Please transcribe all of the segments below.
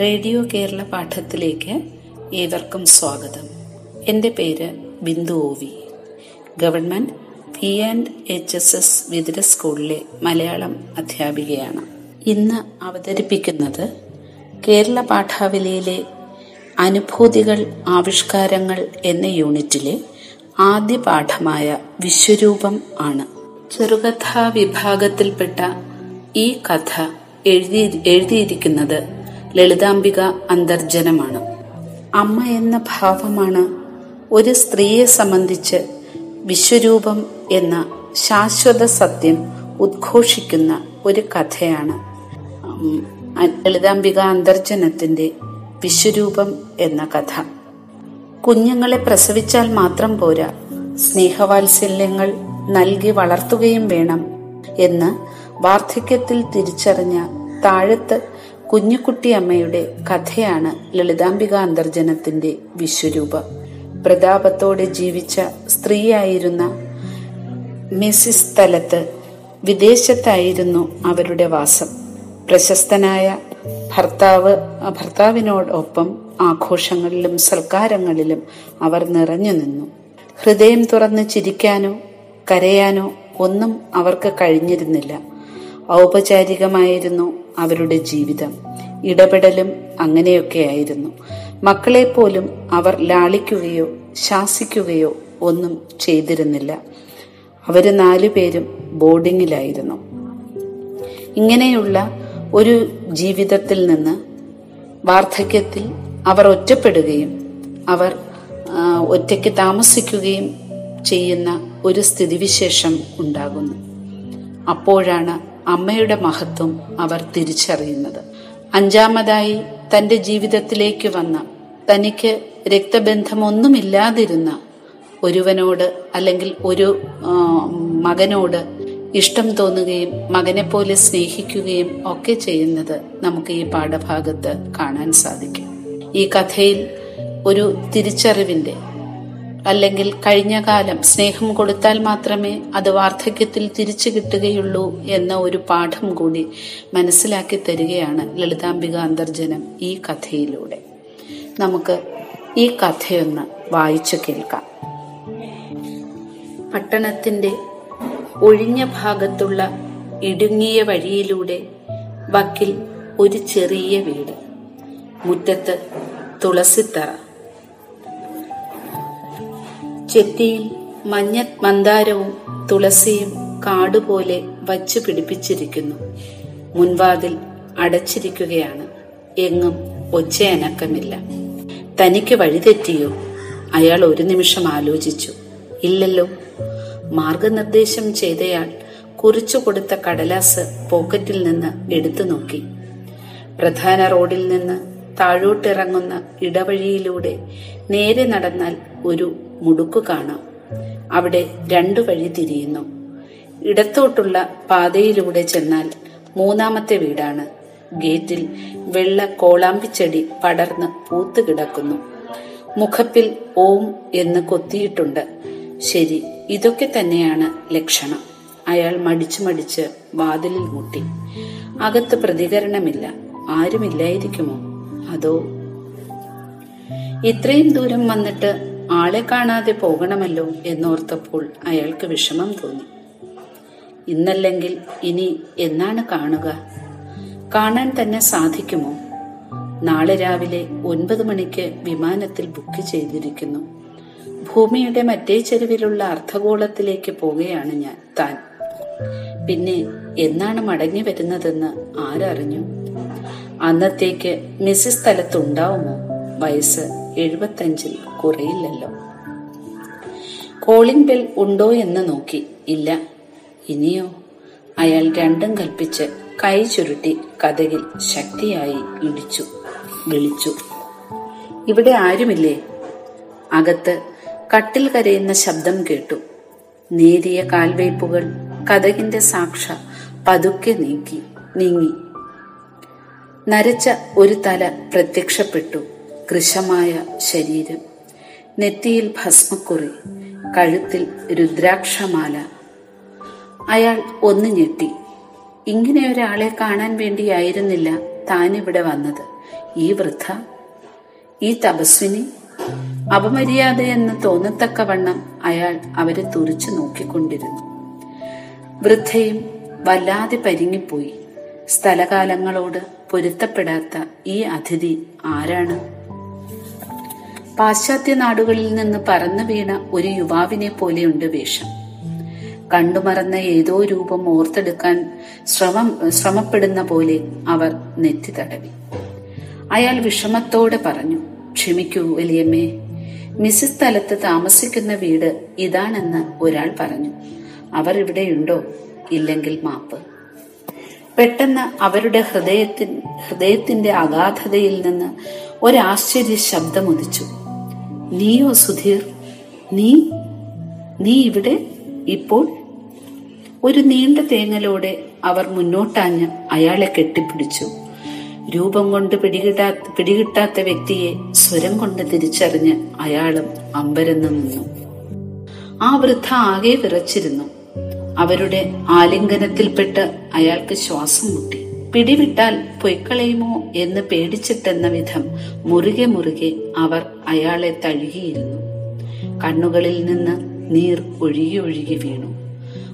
Radio Kerala പാഠത്തിലേക്ക് ഏവർക്കും സ്വാഗതം. എന്റെ പേര് Bindu O V. Government P and H S S Vithura സ്കൂളിലെ മലയാളം അധ്യാപികയാണ്. ഇന്ന് അവതരിപ്പിക്കുന്നത് കേരള പാഠാവലിയിലെ അനുഭൂതികൾ ആവിഷ്കാരങ്ങൾ എന്ന യൂണിറ്റിലെ ആദ്യ പാഠമായ വിശ്വരൂപം ആണ്. ചെറുകഥാ വിഭാഗത്തിൽപ്പെട്ട ഈ കഥ എഴുതി എഴുതിയിരിക്കുന്നത് ലളിതാംബിക അന്തർജനമാണ് അമ്മ എന്ന ഭാവമാണ് ഒരു സ്ത്രീയെ സംബന്ധിച്ച് വിശ്വരൂപം എന്ന ശാശ്വത സത്യം ഉദ്ഘോഷിക്കുന്ന ഒരു കഥയാണ്. ലളിതാംബിക അന്തർജനത്തിന്റെ വിശ്വരൂപം എന്ന കഥ. കുഞ്ഞുങ്ങളെ പ്രസവിച്ചാൽ മാത്രം പോരാ സ്നേഹവാത്സല്യങ്ങൾ നൽകി വളർത്തുകയും വേണം എന്ന് വാർദ്ധക്യത്തിൽ തിരിച്ചറിഞ്ഞ താഴത്ത് കുഞ്ഞുകുട്ടിയമ്മയുടെ കഥയാണ് ലളിതാംബിക അന്തർജനത്തിന്റെ വിശ്വരൂപം. പ്രതാപത്തോടെ ജീവിച്ച സ്ത്രീയായിരുന്ന മിസിസ് സ്ഥലത്ത് വിദേശത്തായിരുന്നു അവരുടെ വാസം. പ്രശസ്തനായ ഭർത്താവ് ഭർത്താവിനോടൊപ്പം ആഘോഷങ്ങളിലും സൽക്കാരങ്ങളിലും അവർ നിറഞ്ഞു നിന്നു. ഹൃദയം തുറന്ന് ചിരിക്കാനോ കരയാനോ ഒന്നും അവർക്ക് കഴിഞ്ഞിരുന്നില്ല. ഔപചാരികമായിരുന്നു അവരുടെ ജീവിതം. ഇടപെടലും അങ്ങനെയൊക്കെയായിരുന്നു. മക്കളെ പോലും അവർ ലാളിക്കുകയോ ശാസിക്കുകയോ ഒന്നും ചെയ്തിരുന്നില്ല. അവർ നാലുപേരും ബോർഡിങ്ങിലായിരുന്നു. ഇങ്ങനെയുള്ള ഒരു ജീവിതത്തിൽ നിന്ന് വാർദ്ധക്യത്തിൽ അവർ ഒറ്റപ്പെടുകയും അവർ ഒറ്റയ്ക്ക് താമസിക്കുകയും ചെയ്യുന്ന ഒരു സ്ഥിതിവിശേഷം ഉണ്ടാകുന്നു. അപ്പോഴാണ് അമ്മയുടെ മഹത്വം അവർ തിരിച്ചറിയുന്നത്. അഞ്ചാമതായി തന്റെ ജീവിതത്തിലേക്ക് വന്ന തനിക്ക് രക്തബന്ധമൊന്നുമില്ലാതിരുന്ന ഒരുവനോട് അല്ലെങ്കിൽ ഒരു മകനോട് ഇഷ്ടം തോന്നുകയും മകനെ പോലെ സ്നേഹിക്കുകയും ഒക്കെ ചെയ്യുന്നത് നമുക്ക് ഈ പാഠഭാഗത്ത് കാണാൻ സാധിക്കും. ഈ കഥയിൽ ഒരു തിരിച്ചറിവിന്റെ അല്ലെങ്കിൽ കഴിഞ്ഞ കാലം സ്നേഹം കൊടുത്താൽ മാത്രമേ അത് വാർദ്ധക്യത്തിൽ തിരിച്ചു കിട്ടുകയുള്ളൂ എന്ന ഒരു പാഠം കൂടി മനസ്സിലാക്കി തരികയാണ് ലളിതാംബിക അന്തർജനം ഈ കഥയിലൂടെ. നമുക്ക് ഈ കഥയൊന്ന് വായിച്ചു കേൾക്കാം. പട്ടണത്തിന്റെ ഒഴിഞ്ഞ ഭാഗത്തുള്ള ഇടുങ്ങിയ വഴിയിലൂടെ വക്കിൽ ഒരു ചെറിയ വീട്. മുറ്റത്ത് തുളസിത്തറ. ചെത്തിയിൽ മഞ്ഞ മന്ദാരവും തുളസിയും കാടുപോലെ വച്ചു പിടിപ്പിച്ചിരിക്കുന്നു. മുൻവാതിൽ അടച്ചിരിക്കുകയാണ്. എങ്ങും ഒച്ചയനക്കമില്ല. തനിക്ക് വഴിതെറ്റിയോ? അയാൾ ഒരു നിമിഷം ആലോചിച്ചു. ഇല്ലല്ലോ. മാർഗനിർദ്ദേശം ചെയ്തയാൾ കുറിച്ചു കൊടുത്ത കടലാസ് പോക്കറ്റിൽ നിന്ന് എടുത്തു നോക്കി. പ്രധാന റോഡിൽ നിന്ന് താഴോട്ടിറങ്ങുന്ന ഇടവഴിയിലൂടെ നേരെ നടന്നാൽ ഒരു മുടുക്കു കാണാം. അവിടെ രണ്ടു വഴി തിരിയുന്നു. ഇടത്തോട്ടുള്ള പാതയിലൂടെ ചെന്നാൽ മൂന്നാമത്തെ വീടാണ്. ഗേറ്റിൽ വെള്ള കോളാമ്പിച്ചെടി പടർന്ന് പൂത്തു കിടക്കുന്നു. മുഖപ്പിൽ ഓം എന്ന് കൊത്തിയിട്ടുണ്ട്. ശരി ഇതൊക്കെ തന്നെയാണ് ലക്ഷണം. അയാൾ മടിച്ചു മടിച്ച് വാതിലിൽ മുട്ടി. അകത്ത് പ്രതികരണമില്ല. ആരുമില്ലായിരിക്കുമോ? അതോ? ഇത്രയും ദൂരം വന്നിട്ട് ആളെ കാണാതെ പോകണമല്ലോ എന്നോർത്തപ്പോൾ അയാൾക്ക് വിഷമം തോന്നി. ഇന്നല്ലെങ്കിൽ ഇനി എന്നാണ് കാണുക? കാണാൻ തന്നെ സാധിക്കുമോ? നാളെ രാവിലെ ഒൻപത് മണിക്ക് വിമാനത്തിൽ ബുക്ക് ചെയ്തിരിക്കുന്നു. ഭൂമിയുടെ മറ്റേ ചെരുവിലുള്ള അർദ്ധഗോളത്തിലേക്ക് പോകുകയാണ് ഞാൻ താൻ. പിന്നെ എന്നാണ് മടങ്ങി വരുന്നതെന്ന് ആരറിഞ്ഞു? അന്നത്തേക്ക് മിസ്സിസ് സ്ഥലത്തുണ്ടാവുമോ വയസ്സ് എഴുപത്തഞ്ചിൽ കുറയില്ലല്ലോ. കോളിംഗ് ബെൽ ഉണ്ടോ എന്ന് നോക്കി. ഇല്ല. ഇനിയോ? അയാൾ രണ്ടും കൽപ്പിച്ച് കൈ ചുരുട്ടി കഥകിൽ ശക്തിയായി ഇടിച്ചു വിളിച്ചു. ഇവിടെ ആരുമില്ലേ? അകത്ത് കട്ടിൽ കരയുന്ന ശബ്ദം കേട്ടു. നേരിയ കാൽവയ്പുകൾ കഥകിന്റെ സാക്ഷ പതുക്കെ നീക്കി നീങ്ങി. നരച്ച ഒരു തല പ്രത്യക്ഷപ്പെട്ടു. കൃശമായ ശരീരം നെറ്റിയിൽ ഭസ്മക്കുറി കഴുത്തിൽ രുദ്രാക്ഷമാല. അയാൾ ഒന്ന് ഞെട്ടി. ഇങ്ങനെ ഒരാളെ കാണാൻ വേണ്ടിയായിരുന്നില്ല താനിവിടെ വന്നത്. ഈ വൃദ്ധ? ഈ തപസ്വിനി? അപമര്യാദയെന്ന് തോന്നത്തക്കവണ്ണം അയാൾ അവരെ തുറിച്ചു നോക്കിക്കൊണ്ടിരുന്നു. വൃദ്ധയും വല്ലാതെ പരിങ്ങിപ്പോയി. സ്ഥലകാലങ്ങളോട് പൊരുത്തപ്പെടാത്ത ഈ അതിഥി ആരാണ്? പാശ്ചാത്യ നാടുകളിൽ നിന്ന് പറന്നു വീണ ഒരു യുവാവിനെ പോലെയുണ്ട് വേഷം. കണ്ടുമറന്ന ഏതോ രൂപം ഓർത്തെടുക്കാൻ ശ്രമം ശ്രമപ്പെടുന്ന പോലെ അവർ നെറ്റി തടവി. അയാൾ വിഷമത്തോടെ പറഞ്ഞു ക്ഷമിക്കൂ വലിയമ്മേ മിസ്സിസ് സ്ഥലത്ത് താമസിക്കുന്ന വീട് ഇതാണെന്ന് ഒരാൾ പറഞ്ഞു. അവർ ഇവിടെയുണ്ടോ? ഇല്ലെങ്കിൽ മാപ്പ്. പെട്ടെന്ന് അവരുടെ ഹൃദയത്തിൻ ഹൃദയത്തിന്റെ അഗാധതയിൽ നിന്ന് ഒരാശ്ചര്യ ശബ്ദമുദിച്ചു നീയോ സുധീർ? നീ? നീ ഇവിടെ? ഇപ്പോൾ? ഒരു നീണ്ട തേങ്ങലോടെ അവർ മുന്നോട്ടാഞ്ഞ് അയാളെ കെട്ടിപ്പിടിച്ചു. രൂപം കൊണ്ട് പിടികിട്ടാ പിടികിട്ടാത്ത വ്യക്തിയെ സ്വരം കൊണ്ട് തിരിച്ചറിഞ്ഞ് അയാളും അമ്പരന്ന് നിന്നു. ആ വൃദ്ധ ആകെ വിറച്ചിരുന്നു. അവരുടെ ആലിംഗനത്തിൽപ്പെട്ട് അയാൾക്ക് ശ്വാസം മുട്ടി. പിടിവിട്ടാൽ പൊയ്ക്കളയുമോ എന്ന് പേടിച്ചിട്ടെന്ന വിധം മുറുകെ മുറുകെ അവർ അയാളെ തഴുകിയിരുന്നു. കണ്ണുകളിൽ നിന്ന് നീർ ഒഴുകി ഒഴുകി വീണു.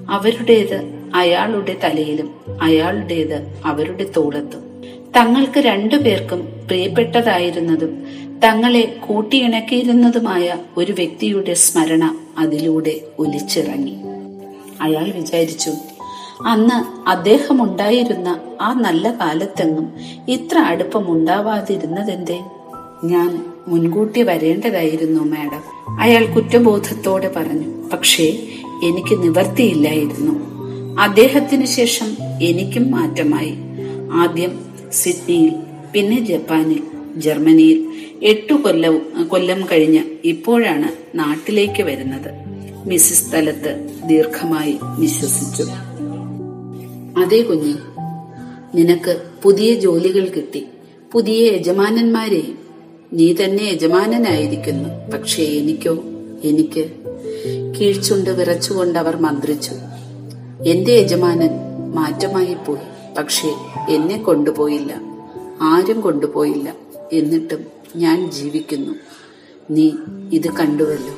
അവരുടേത് അയാളുടെ തലയിലും അയാളുടേത് അവരുടെ തോളത്തും. തങ്ങൾക്ക് രണ്ടുപേർക്കും പ്രിയപ്പെട്ടതായിരുന്നതും തങ്ങളെ കൂട്ടിയിണക്കിയിരുന്നതുമായ ഒരു വ്യക്തിയുടെ സ്മരണ അതിലൂടെ ഒലിച്ചിറങ്ങി. അയാൾ വിചാരിച്ചു അന്ന് അദ്ദേഹം ഉണ്ടായിരുന്ന ആ നല്ല കാലത്തെങ്ങും ഇത്ര അടുപ്പം ഉണ്ടാവാതിരുന്നതെന്തേ ഞാൻ മുൻകൂട്ടി വരേണ്ടതായിരുന്നു മാഡം. അയാൾ കുറ്റബോധത്തോടെ പറഞ്ഞു പക്ഷേ എനിക്ക് നിവർത്തിയില്ലായിരുന്നു. അദ്ദേഹത്തിന് ശേഷം എനിക്കും മാറ്റമായി. ആദ്യം സിഡ്നിയിൽ പിന്നെ ജപ്പാനിൽ ജർമ്മനിയിൽ എട്ടു കൊല്ലവും കൊല്ലം കഴിഞ്ഞ് ഇപ്പോഴാണ് നാട്ടിലേക്ക് വരുന്നത്. മിസ്സിസ് സ്ഥലത്ത് ദീർഘമായി വിശ്വസിച്ചു. അതേ കുഞ്ഞി നിനക്ക് പുതിയ ജോലികൾ കിട്ടി. പുതിയ യജമാനന്മാരെയും നീ തന്നെ യജമാനനായിരിക്കുന്നു. പക്ഷേ എനിക്കോ എനിക്ക് കീഴ്ച്ചുണ്ട് വിറച്ചുകൊണ്ട് അവർ മന്ത്രിച്ചു. എന്റെ യജമാനൻ മാറ്റമായി പോയി പക്ഷേ എന്നെ കൊണ്ടുപോയില്ല. ആരും കൊണ്ടുപോയില്ല. എന്നിട്ടും ഞാൻ ജീവിക്കുന്നു. നീ ഇത് കണ്ടുവല്ലോ.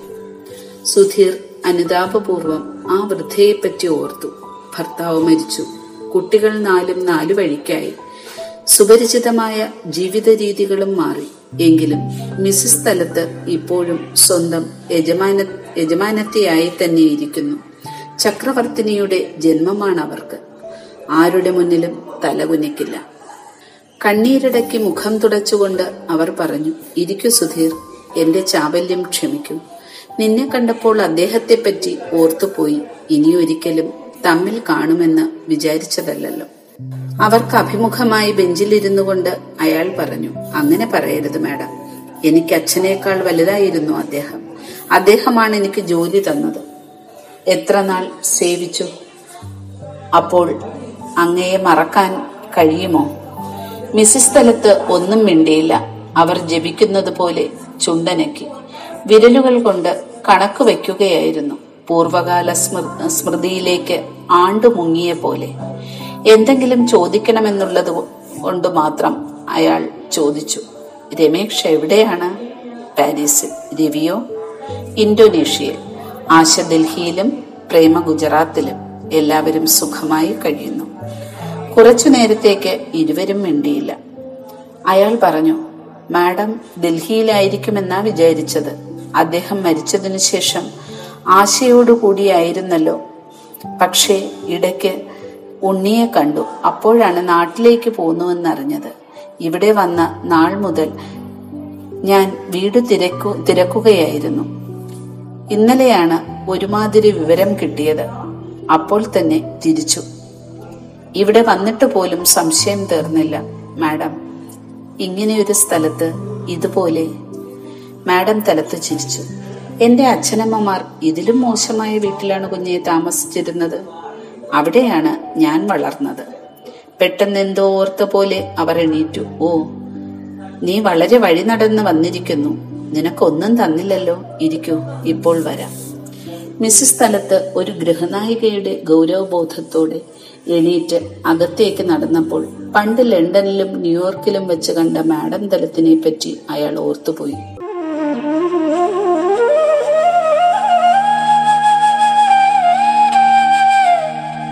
സുധീർ അനുതാപപൂർവം ആ വൃദ്ധയെപ്പറ്റി ഓർത്തു. ഭർത്താവ് മരിച്ചു. കുട്ടികൾ നാലും നാലു വഴിക്കായി. സുപരിചിതമായ ജീവിത രീതികളും മാറി. എങ്കിലും മിസ്സിസ് സ്ഥലത്ത് ഇപ്പോഴും സ്വന്തം യജമാന യജമാനത്തെയായി തന്നെ ഇരിക്കുന്നു ചക്രവർത്തിനിയുടെ ജന്മമാണ് അവർക്ക് ആരുടെ മുന്നിലും തലകുനിക്കില്ല. കണ്ണീരിടയ്ക്ക് മുഖം തുടച്ചുകൊണ്ട് അവർ പറഞ്ഞു ഇരിക്കു സുധീർ എന്റെ ചാബല്യം ക്ഷമിക്കൂ. നിന്നെ കണ്ടപ്പോൾ അദ്ദേഹത്തെപ്പറ്റി ഓർത്തുപോയി. ഇനിയൊരിക്കലും തമ്മിൽ കാണുമെന്ന് വിചാരിച്ചതല്ലോ അവർക്ക് അഭിമുഖമായി ബെഞ്ചിലിരുന്നു കൊണ്ട് അയാൾ പറഞ്ഞു അങ്ങനെ പറയരുത് മാഡം. എനിക്ക് അച്ഛനേക്കാൾ വലുതായിരുന്നു അദ്ദേഹം. അദ്ദേഹമാണ് എനിക്ക് ജോലി തന്നത്. എത്ര നാൾ സേവിച്ചു? അപ്പോൾ അങ്ങയെ മറക്കാൻ കഴിയുമോ? മിസ്സിസ് സ്ഥലത്ത് ഒന്നും മിണ്ടിയില്ല. അവർ ജപിക്കുന്നത് പോലെ ചുണ്ടനക്കി. വിരലുകൾ കൊണ്ട് കണക്ക് വയ്ക്കുകയായിരുന്നു. പൂർവകാല സ്മൃ- സ്മൃതിയിലേക്ക് ആണ്ടു മുങ്ങിയ പോലെ. എന്തെങ്കിലും ചോദിക്കണമെന്നുള്ളത് കൊണ്ട് മാത്രം അയാൾ ചോദിച്ചു. രമേക്ഷ എവിടെയാണ്? പാരീസിൽ രവിയോ? ഇന്തോനേഷ്യയിൽ. ആശ ഡൽഹിയിലും പ്രേമ ഗുജറാത്തിലും എല്ലാവരും സുഖമായി കഴിയുന്നു. കുറച്ചു നേരത്തേക്ക് ഇരുവരും മിണ്ടിയില്ല. അയാൾ പറഞ്ഞു മാഡം ഡൽഹിയിലായിരിക്കുമെന്നാ വിചാരിച്ചത്. അദ്ദേഹം മരിച്ചതിനു ശേഷം ആശയോടുകൂടിയായിരുന്നല്ലോ. പക്ഷേ ഇടയ്ക്ക് ഉണ്ണിയെ കണ്ടു. അപ്പോഴാണ് നാട്ടിലേക്ക് പോന്നുവെന്നറിഞ്ഞത് ഇവിടെ വന്ന നാൾ മുതൽ ഞാൻ വീട് തിരക്കു തിരക്കുകയായിരുന്നു. ഇന്നലെയാണ് ഒരുമാതിരി വിവരം കിട്ടിയത്. അപ്പോൾ തന്നെ തിരിച്ചു. ഇവിടെ വന്നിട്ട് പോലും സംശയം തീർന്നില്ല മാഡം. ഇങ്ങനെയൊരു സ്ഥലത്ത് ഇതുപോലെ മാഡം തലത്ത് ചിരിച്ചു. എന്റെ അച്ഛനമ്മമാർ ഇതിലും മോശമായ വീട്ടിലാണ് കുഞ്ഞെ താമസിച്ചിരുന്നത്. അവിടെയാണ് ഞാൻ വളർന്നത്. പെട്ടെന്ന് എന്തോ ഓർത്ത പോലെ അവർ എണീറ്റു. ഓ നീ വളരെ വഴി നടന്ന് വന്നിരിക്കുന്നു. നിനക്കൊന്നും തന്നില്ലല്ലോ. ഇരിക്കൂ ഇപ്പോൾ വരാം. മിസ്സിസ് സ്ഥലത്ത് ഒരു ഗൃഹനായികയുടെ ഗൗരവബോധത്തോടെ എണീറ്റ് അകത്തേക്ക് നടന്നപ്പോൾ പണ്ട് ലണ്ടനിലും ന്യൂയോർക്കിലും വെച്ച് കണ്ട മാഡം തലത്തിനെ പറ്റി അയാൾ ഓർത്തുപോയി.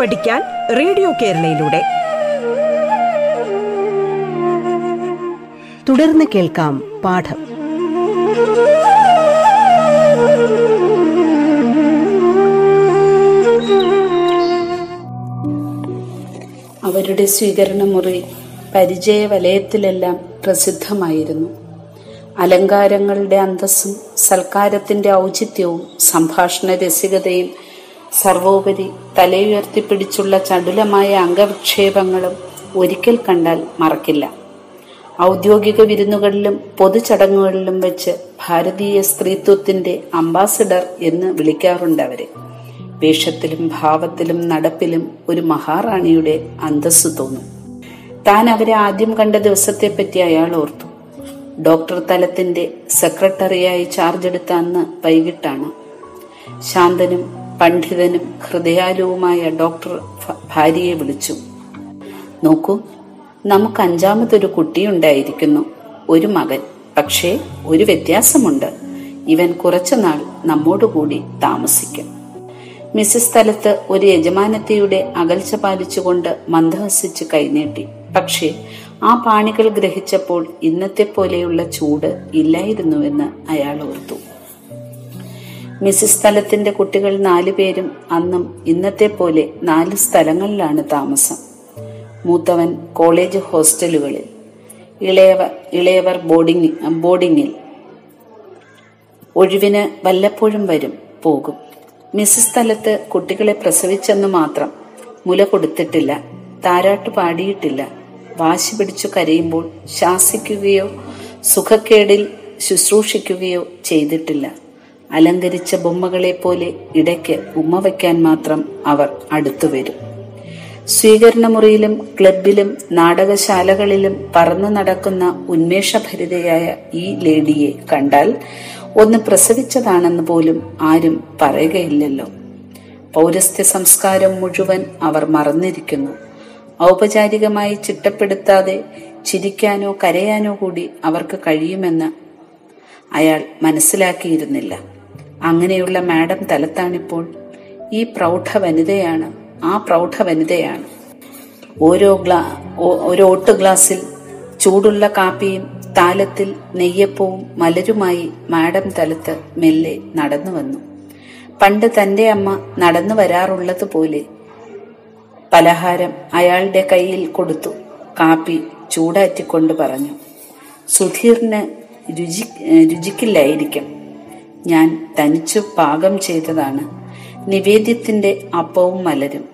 പഠിക്കാൻ റേഡിയോ കേരളയിലൂടെ. തുടർന്ന് കേൾക്കാം പാഠം. അവരുടെ സ്വീകരണ മുറി പരിചയ വലയത്തിലെല്ലാം പ്രസിദ്ധമായിരുന്നു. അലങ്കാരങ്ങളുടെ അന്തസ്സും സൽക്കാരത്തിന്റെ ഔചിത്യവും സംഭാഷണ രസികതയും സർവോപരി തലയുയർത്തിപ്പിടിച്ചുള്ള ചടുലമായ അംഗവിക്ഷേപങ്ങളും ഒരിക്കൽ കണ്ടാൽ മറക്കില്ല. ഔദ്യോഗിക വിരുന്നുകളിലും പൊതുചടങ്ങുകളിലും വെച്ച് ഭാരതീയ സ്ത്രീത്വത്തിന്റെ അംബാസിഡർ എന്ന് വിളിക്കാറുണ്ട് അവരെ. വേഷത്തിലും ഭാവത്തിലും നടപ്പിലും ഒരു മഹാറാണിയുടെ അന്തസ്സ് തോന്നും. താൻ അവരെ ആദ്യം കണ്ട ദിവസത്തെപ്പറ്റി അയാൾ ഓർത്തു. ഡോക്ടർ തലത്തിന്റെ സെക്രട്ടറിയായി ചാർജ് എടുത്ത അന്ന് വൈകിട്ടാണ്. ശാന്തനും പണ്ഡിതനും ഹൃദയാലുവുമായ ഡോക്ടർ ഭാര്യയെ വിളിച്ചു. നോക്കൂ നമുക്ക് അഞ്ചാമതൊരു കുട്ടിയുണ്ടായിരിക്കുന്നു. ഒരു മകൻ. പക്ഷേ ഒരു വ്യത്യാസമുണ്ട്. ഇവൻ കുറച്ചുനാൾ നമ്മോടുകൂടി താമസിക്കും. മിസ്സസ് സ്ഥലത്ത് ഒരു യജമാനത്തിയുടെ അകൽച്ച പാലിച്ചുകൊണ്ട് മന്ദഹസിച്ച് കൈനീട്ടി. പക്ഷേ ആ പാണികൾ ഗ്രഹിച്ചപ്പോൾ ഇന്നത്തെ പോലെയുള്ള ചൂട് ഇല്ലായിരുന്നുവെന്ന് അയാൾ ഓർത്തു. മിസ്സിസ് സ്ഥലത്തിന്റെ കുട്ടികൾ നാലുപേരും അന്നും ഇന്നത്തെ പോലെ നാല് സ്ഥലങ്ങളിലാണ് താമസം. മൂത്തവൻ കോളേജ് ഹോസ്റ്റലുകളിൽ. ഇളയവർ ഇളയവർ ബോർഡിംഗ് ബോർഡിങ്ങിൽ. ഒഴിവിന് വല്ലപ്പോഴും വരും പോകും. മിസ്സസ് സ്ഥലത്ത് കുട്ടികളെ പ്രസവിച്ചെന്ന് മാത്രം മുല കൊടുത്തിട്ടില്ല താരാട്ട് പാടിയിട്ടില്ല. വാശി പിടിച്ചു കരയുമ്പോൾ ശാസിക്കുകയോ സുഖക്കേടിൽ ശുശ്രൂഷിക്കുകയോ ചെയ്തിട്ടില്ല. അലങ്കരിച്ച ബൊമ്മകളെ പോലെ ഇടയ്ക്ക് ഉമ്മ വയ്ക്കാൻ മാത്രം അവർ അടുത്തു വരും. സ്വീകരണമുറിയിലും ക്ലബിലും നാടകശാലകളിലും പറന്നു നടക്കുന്ന ഉന്മേഷഭരിതയായ ഈ ലേഡിയെ കണ്ടാൽ ഒന്ന് പ്രസവിച്ചതാണെന്ന് പോലും ആരും പറയുകയില്ലല്ലോ. പൗരസ്ത്യ സംസ്കാരം മുഴുവൻ അവർ മറന്നിരിക്കുന്നു. ഔപചാരികമായി ചിട്ടപ്പെടുത്താതെ ചിരിക്കാനോ കരയാനോ കൂടി അവർക്ക് കഴിയുമെന്ന് അയാൾ മനസ്സിലാക്കിയിരുന്നില്ല. അങ്ങനെയുള്ള മാഡം തലത്താണിപ്പോൾ. ഈ പ്രൗഢ വനിതയാണ് ആ പ്രൗഢ വനിതയാണ് ഓരോ ഗ്ലാ ഒരു ഓട്ട് ഗ്ലാസ്സിൽ ചൂടുള്ള കാപ്പിയും താലത്തിൽ നെയ്യപ്പവും മലരുമായി മാഡം തലത്ത് മെല്ലെ നടന്നു വന്നു. പണ്ട് തന്റെ അമ്മ നടന്നു വരാറുള്ളതുപോലെ പലഹാരം അയാളുടെ കയ്യിൽ കൊടുത്തു. കാപ്പി ചൂടാറ്റിക്കൊണ്ട് പറഞ്ഞു. സുധീറിന് രുചി രുചിക്കില്ലായിരിക്കും. ഞാൻ തനിച്ചു പാകം ചെയ്തതാണ്. നിവേദ്യത്തിന്റെ അപ്പവും മലരും.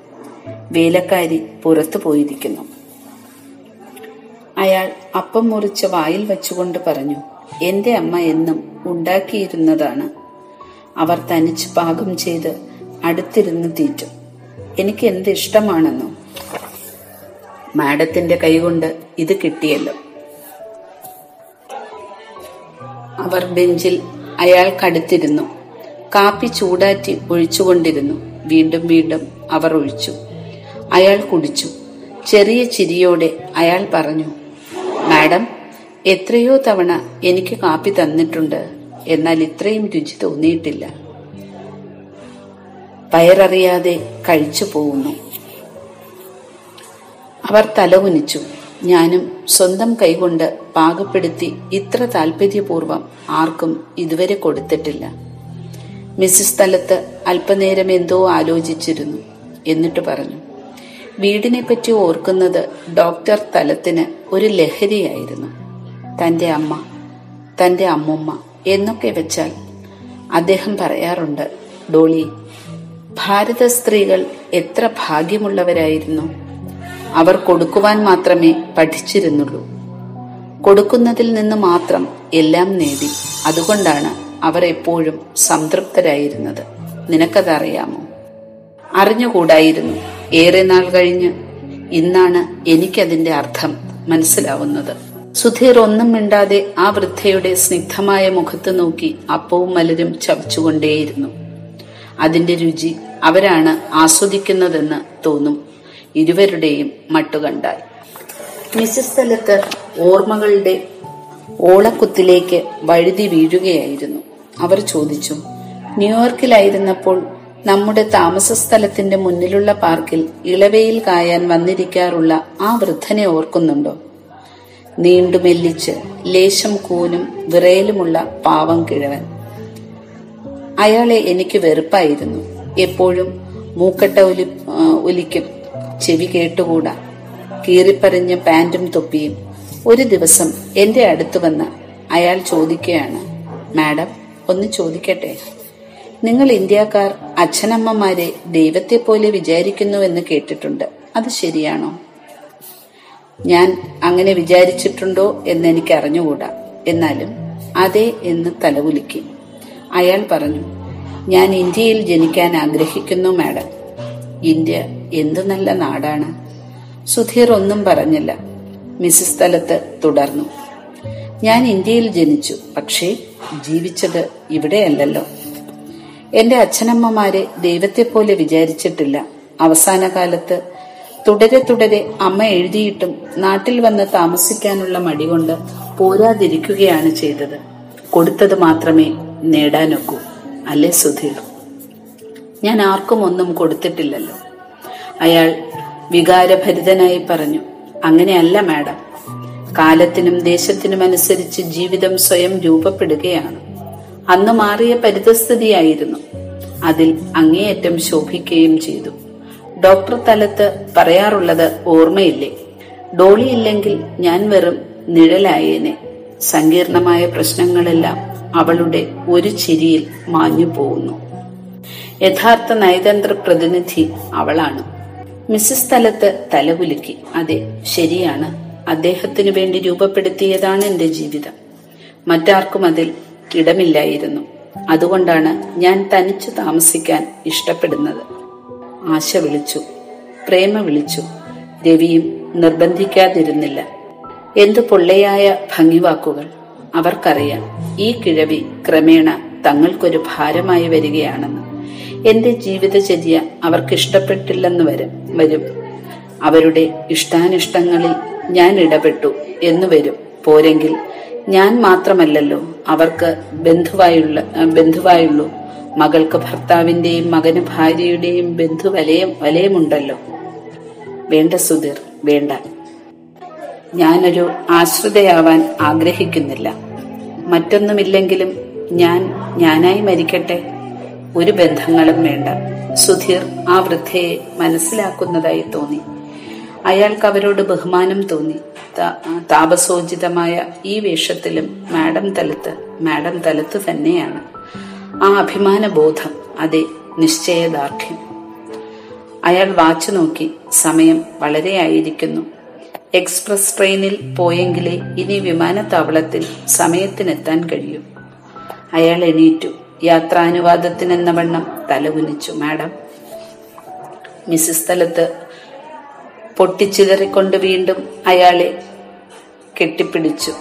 വേലക്കാരി പുറത്തു പോയിരിക്കുന്നു. അയാൾ അപ്പം മുറിച്ച് വായിൽ വെച്ചുകൊണ്ട് പറഞ്ഞു എന്റെ അമ്മ എന്നും ഉണ്ടാക്കിയിരുന്നതാണ്. അവർ തനിച്ച് പാകം ചെയ്ത് അടുത്തിരുന്ന് തീറ്റും. എനിക്ക് എന്ത് ഇഷ്ടമാണെന്നോ? മാഡത്തിന്റെ കൈകൊണ്ട് ഇത് കിട്ടിയല്ലോ. അവർ ബെഞ്ചിൽ അയാൾക്കടുത്തിരുന്നു കാപ്പി ചൂടാറ്റി ഒഴിച്ചുകൊണ്ടിരുന്നു. വീണ്ടും വീണ്ടും അവർ ഒഴിച്ചു. അയാൾ കുടിച്ചു. ചെറിയ ചിരിയോടെ അയാൾ പറഞ്ഞു മാഡം എത്രയോ തവണ എനിക്ക് കാപ്പി തന്നിട്ടുണ്ട്. എന്നാൽ ഇത്രയും രുചി തോന്നിയിട്ടില്ല. വയററിയാതെ കഴിച്ചു പോകുന്നു. അവർ തലകുനിച്ചു. ഞാനും സ്വന്തം കൈകൊണ്ട് പാകപ്പെടുത്തി ഇത്ര താല്പര്യപൂർവം ആർക്കും ഇതുവരെ കൊടുത്തിട്ടില്ല. മിസ്സിസ് സ്ഥലത്ത് അല്പനേരം എന്തോ ആലോചിച്ചിരുന്നു എന്നിട്ട് പറഞ്ഞു വീടിനെ പറ്റി ഓർക്കുന്നത് ഡോക്ടർ തലത്തിന് ഒരു ലഹരിയായിരുന്നു. തന്റെ അമ്മ തന്റെ അമ്മുമ്മ എന്നൊക്കെ വെച്ചാൽ അദ്ദേഹം പറയാറുണ്ട് ഡോളി ഭാരത സ്ത്രീകൾ എത്ര ഭാഗ്യമുള്ളവരായിരുന്നു. അവർ കൊടുക്കുവാൻ മാത്രമേ പഠിച്ചിരുന്നുള്ളൂ. കൊടുക്കുന്നതിൽ നിന്ന് മാത്രം എല്ലാം നേടി. അതുകൊണ്ടാണ് അവർ എപ്പോഴും സംതൃപ്തരായിരുന്നത്. നിനക്കതറിയാമോ? അറിഞ്ഞുകൂടായിരുന്നു. ഏറെ നാൾ കഴിഞ്ഞ് ഇന്നാണ് എനിക്കതിന്റെ അർത്ഥം മനസ്സിലാവുന്നത്. സുധീർ ഒന്നും മിണ്ടാതെ ആ വൃദ്ധയുടെ സ്നിഗ്ധമായ മുഖത്ത് നോക്കി അപ്പവും മലരും ചവച്ചുകൊണ്ടേയിരുന്നു. അതിന്റെ രുചി അവരാണ് ആസ്വദിക്കുന്നതെന്ന് തോന്നും. ഇരുവരുടെയും മട്ടുകണ്ടായി മിസസ് സ്ഥലത്ത് ഓർമ്മകളുടെ ഓളക്കുത്തിലേക്ക് വഴുതി വീഴുകയായിരുന്നു. അവർ ചോദിച്ചു ന്യൂയോർക്കിലായിരുന്നപ്പോൾ നമ്മുടെ താമസ സ്ഥലത്തിന്റെ മുന്നിലുള്ള പാർക്കിൽ ഇളവയിൽ കായാൻ വന്നിരിക്കാറുള്ള ആ വൃദ്ധനെ ഓർക്കുന്നുണ്ടോ? നീണ്ടുമെല്ലിച്ച് ലേശം കൂനും വിറയലുമുള്ള പാവം കിഴവൻ. അയാളെ എനിക്ക് വെറുപ്പായിരുന്നു. എപ്പോഴും മൂക്കട്ട ഒലി ഒലിക്കും. ചെവി കേട്ടുകൂടാ? കീറിപ്പറിഞ്ഞ പാന്റും തൊപ്പിയും. ഒരു ദിവസം എന്റെ അടുത്ത് വന്ന് അയാൾ ചോദിക്കുകയാണ് മാഡം ഒന്ന് ചോദിക്കട്ടെ? നിങ്ങൾ ഇന്ത്യക്കാർ അച്ഛനമ്മമാരെ ദൈവത്തെ പോലെ വിചാരിക്കുന്നുവെന്ന് കേട്ടിട്ടുണ്ട്. അത് ശരിയാണോ? ഞാൻ അങ്ങനെ വിചാരിച്ചിട്ടുണ്ടോ എന്ന് എനിക്ക് അറിഞ്ഞുകൂടാ. എന്നാലും അതെ എന്ന് തലകുലുക്കി. അയാൾ പറഞ്ഞു ഞാൻ ഇന്ത്യയിൽ ജനിക്കാൻ ആഗ്രഹിക്കുന്നു മാഡം. ഇന്ത്യ എന്തു നല്ല നാടാണ്. സുധീർ ഒന്നും പറഞ്ഞില്ല. മിസ് സ്ഥലത്ത് തുടർന്നു. ഞാൻ ഇന്ത്യയിൽ ജനിച്ചു പക്ഷേ ജീവിച്ചത് ഇവിടെയല്ലല്ലോ. എന്റെ അച്ഛനമ്മമാരെ ദൈവത്തെ പോലെ വിചാരിച്ചിട്ടില്ല. അവസാന കാലത്ത് തുടരെ തുടരെ അമ്മ എഴുതിയിട്ടും നാട്ടിൽ വന്ന് താമസിക്കാനുള്ള മടി കൊണ്ട് പോരാതിരിക്കുകയാണ് ചെയ്തത്. കൊടുത്തത് മാത്രമേ നേടാനൊക്കൂ. അല്ലേ സുധീർ? ഞാൻ ആർക്കും ഒന്നും കൊടുത്തിട്ടില്ലല്ലോ. അയാൾ വികാരഭരിതനായി പറഞ്ഞു അങ്ങനെയല്ല മാഡം. കാലത്തിനും ദേശത്തിനും അനുസരിച്ച് ജീവിതം സ്വയം രൂപപ്പെടുകയാണ്. അന്ന് മാറിയ പരിതസ്ഥിതിയായിരുന്നു. അതിൽ അങ്ങേയറ്റം ശോഭിക്കുകയും ചെയ്തു. ഡോക്ടർ തലത്ത് പറയാറുള്ളത് ഓർമ്മയില്ലേ? ഡോളിയില്ലെങ്കിൽ ഞാൻ വെറും നിഴലായേനെ. സങ്കീർണമായ പ്രശ്നങ്ങളെല്ലാം അവളുടെ ഒരു ചിരിയിൽ മാഞ്ഞു പോകുന്നു യഥാർത്ഥ നയതന്ത്ര പ്രതിനിധി അവളാണ്. മിസ്സസ് സ്ഥലത്ത് തലകുലുക്കി അതെ ശരിയാണ്. അദ്ദേഹത്തിനു വേണ്ടി രൂപപ്പെടുത്തിയതാണ് എന്റെ ജീവിതം. മറ്റാർക്കും അതിൽ ഇടമില്ലായിരുന്നു അതുകൊണ്ടാണ് ഞാൻ തനിച്ചു താമസിക്കാൻ ഇഷ്ടപ്പെടുന്നത്. ആശ വിളിച്ചു. പ്രേമ വിളിച്ചു. രവിയും നിർബന്ധിക്കാതിരുന്നില്ല. എന്തു പൊള്ളയായ ഭംഗിവാക്കുകൾ. അവർക്കറിയാം ഈ കിഴവി ക്രമേണ തങ്ങൾക്കൊരു ഭാരമായി വരികയാണെന്ന്. എന്റെ ജീവിതചര്യ അവർക്ക് ഇഷ്ടപ്പെട്ടില്ലെന്ന് വരും വരും. അവരുടെ ഇഷ്ടാനിഷ്ടങ്ങളിൽ ഞാൻ ഇടപെട്ടു എന്ന് വരും. പോരെങ്കിൽ ഞാൻ മാത്രമല്ലല്ലോ അവർക്ക് ബന്ധുവായുള്ള ബന്ധുവായുള്ളൂ. മകൾക്ക് ഭർത്താവിന്റെയും മകന് ഭാര്യയുടെയും ബന്ധു വലയം വലയമുണ്ടല്ലോ. വേണ്ട സുധീർ വേണ്ട. ഞാനൊരു ആശ്രിതയാവാൻ ആഗ്രഹിക്കുന്നില്ല. മറ്റൊന്നുമില്ലെങ്കിലും ഞാൻ ഞാനായി മരിക്കട്ടെ? ഒരു ബന്ധങ്ങളും വേണ്ട. സുധീർ ആ വൃദ്ധയെ മനസ്സിലാക്കുന്നതായി തോന്നി. അയാൾക്ക് അവരോട് ബഹുമാനം തോന്നി. താപസോചിതമായ ഈ വേഷത്തിലും മാഡം തലത്ത് മാഡം തലത്ത് തന്നെയാണ്. ആ അഭിമാന ബോധം അതെ നിശ്ചയദാർഢ്യം. അയാൾ വാച്ച് നോക്കി. സമയം വളരെ ആയിരിക്കുന്നു. എക്സ്പ്രസ് ട്രെയിനിൽ പോയെങ്കിലേ ഇനി വിമാനത്താവളത്തിൽ സമയത്തിനെത്താൻ കഴിയും. അയാൾ എണീറ്റു. യാത്രാനുവാദത്തിനെന്ന വണ്ണം തലകുനിച്ചു മാഡം. മിസ്സിസ് സ്ഥലത്ത് പൊട്ടിച്ചിതറിക്കൊണ്ട് വീണ്ടും അയാളെ കെട്ടിപ്പിടിച്ചു.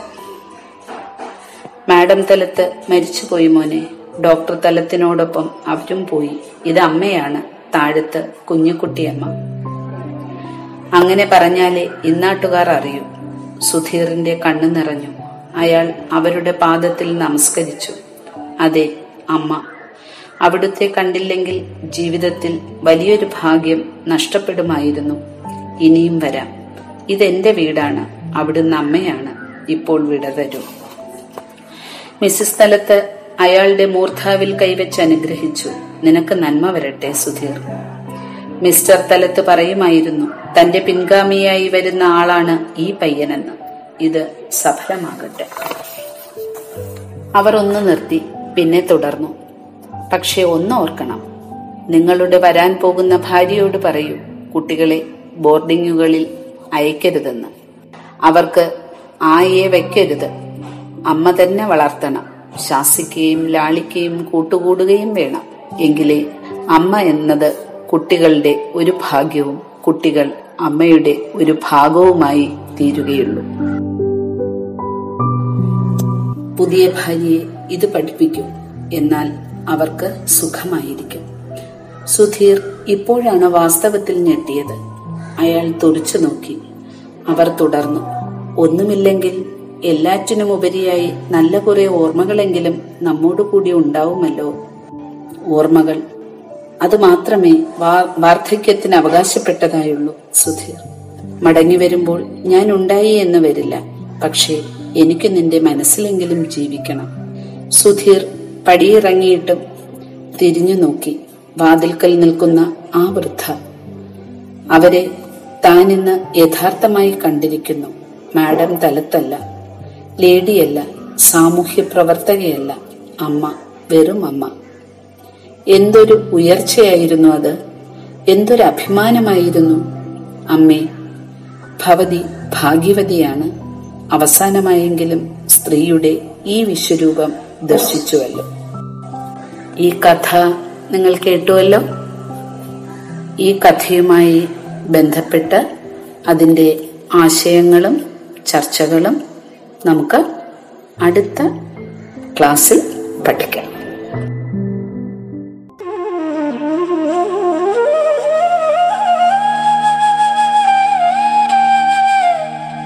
മാഡം തലത്ത് മരിച്ചുപോയി മോനെ. ഡോക്ടർ തലത്തിനോടൊപ്പം അവരും പോയി. ഇത് അമ്മയാണ് താഴത്ത് കുഞ്ഞുകുട്ടിയമ്മ അങ്ങനെ പറഞ്ഞാലേ ഇന്നാട്ടുകാർ അറിയൂ. സുധീറിന്റെ കണ്ണു നിറഞ്ഞു. അയാൾ അവരുടെ പാദത്തിൽ നമസ്കരിച്ചു. അതെ അമ്മ. അവിടുത്തെ കണ്ടില്ലെങ്കിൽ ജീവിതത്തിൽ വലിയൊരു ഭാഗ്യം നഷ്ടപ്പെടുമായിരുന്നു. ഇനിയും വരാം. ഇതെന്റെ വീടാണ്. അവിടുന്ന് അമ്മയാണ് ഇപ്പോൾ വിട തരൂ മിസ്സിസ് സ്ഥലത്ത് അയാളുടെ മൂർധാവിൽ കൈവച്ച് അനുഗ്രഹിച്ചു. നിനക്ക് നന്മ വരട്ടെ സുധീർ. മിസ്റ്റർ തലത്ത് പറയുമായിരുന്നു തന്റെ പിൻഗാമിയായി വരുന്ന ആളാണ് ഈ പയ്യനെന്ന്. ഇത് സഫലമാകട്ടെ. അവർ ഒന്ന് നിർത്തി. പിന്നെ തുടർന്നു. പക്ഷെ ഒന്ന് ഓർക്കണം നിങ്ങളുടെ വരാൻ പോകുന്ന ഭാര്യയോട് പറയൂ കുട്ടികളെ ബോർഡിങ്ങുകളിൽ അയക്കരുതെന്ന്. അവർക്ക് ആയെ വയ്ക്കരുത് അമ്മ തന്നെ വളർത്തണം. ശാസിക്കുകയും ലാളിക്കുകയും കൂട്ടുകൂടുകയും വേണം. എങ്കിലേ അമ്മ എന്നത് കുട്ടികളുടെ ഒരു ഭാഗ്യവും കുട്ടികൾ അമ്മയുടെ ഒരു ഭാഗവുമായി തീരുകയുള്ളൂ. പുതിയ ഭാര്യയെ ഇത് പഠിപ്പിക്കും. എന്നാൽ അവർക്ക് സുഖമായിരിക്കും. സുധീർ ഇപ്പോഴാണ് വാസ്തവത്തിൽ ഞെട്ടിയത്. അയാൾ തുറച്ചു നോക്കി. അവർ തുടർന്നു. ഒന്നുമില്ലെങ്കിൽ എല്ലാറ്റിനും ഉപരിയായി നല്ല കുറെ ഓർമ്മകളെങ്കിലും നമ്മോട് കൂടി ഉണ്ടാവുമല്ലോ? ഓർമ്മകൾ? അത് മാത്രമേ വാർദ്ധക്യത്തിന് അവകാശപ്പെട്ടതായുള്ളൂ സുധീർ. മടങ്ങി വരുമ്പോൾ ഞാൻ ഉണ്ടായി എന്ന് വരില്ല. പക്ഷേ എനിക്ക് നിന്റെ മനസ്സിലെങ്കിലും ജീവിക്കണം. സുധീർ പടിയിറങ്ങിയിട്ടും തിരിഞ്ഞു നോക്കി. വാതിൽക്കൽ നിൽക്കുന്ന ആ വൃദ്ധ. അവരെ താൻ ഇന്ന് യഥാർത്ഥമായി കണ്ടിരിക്കുന്നു. മാഡം തലത്തല്ല. ലേഡിയല്ല. സാമൂഹ്യ പ്രവർത്തകയല്ല അമ്മ വെറും അമ്മ. എന്തൊരു ഉയർച്ചയായിരുന്നു അത്. എന്തൊരു അഭിമാനമായിരുന്നു. അമ്മേ ഭവതി ഭാഗ്യവതിയാണ്. അവസാനമായെങ്കിലും സ്ത്രീയുടെ ഈ വിശ്വരൂപം ദർശിച്ചുവല്ലോ. ഈ കഥ നിങ്ങൾ കേട്ടുവല്ലോ? ഈ കഥയുമായി ബന്ധപ്പെട്ട് അതിന്റെ ആശയങ്ങളും ചർച്ചകളും നമുക്ക് അടുത്ത ക്ലാസ്സിൽ പഠിക്കാം.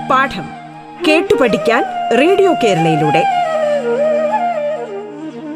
പാഠം കേട്ടു പഠിക്കാൻ റേഡിയോ കേരളയിലൂടെ.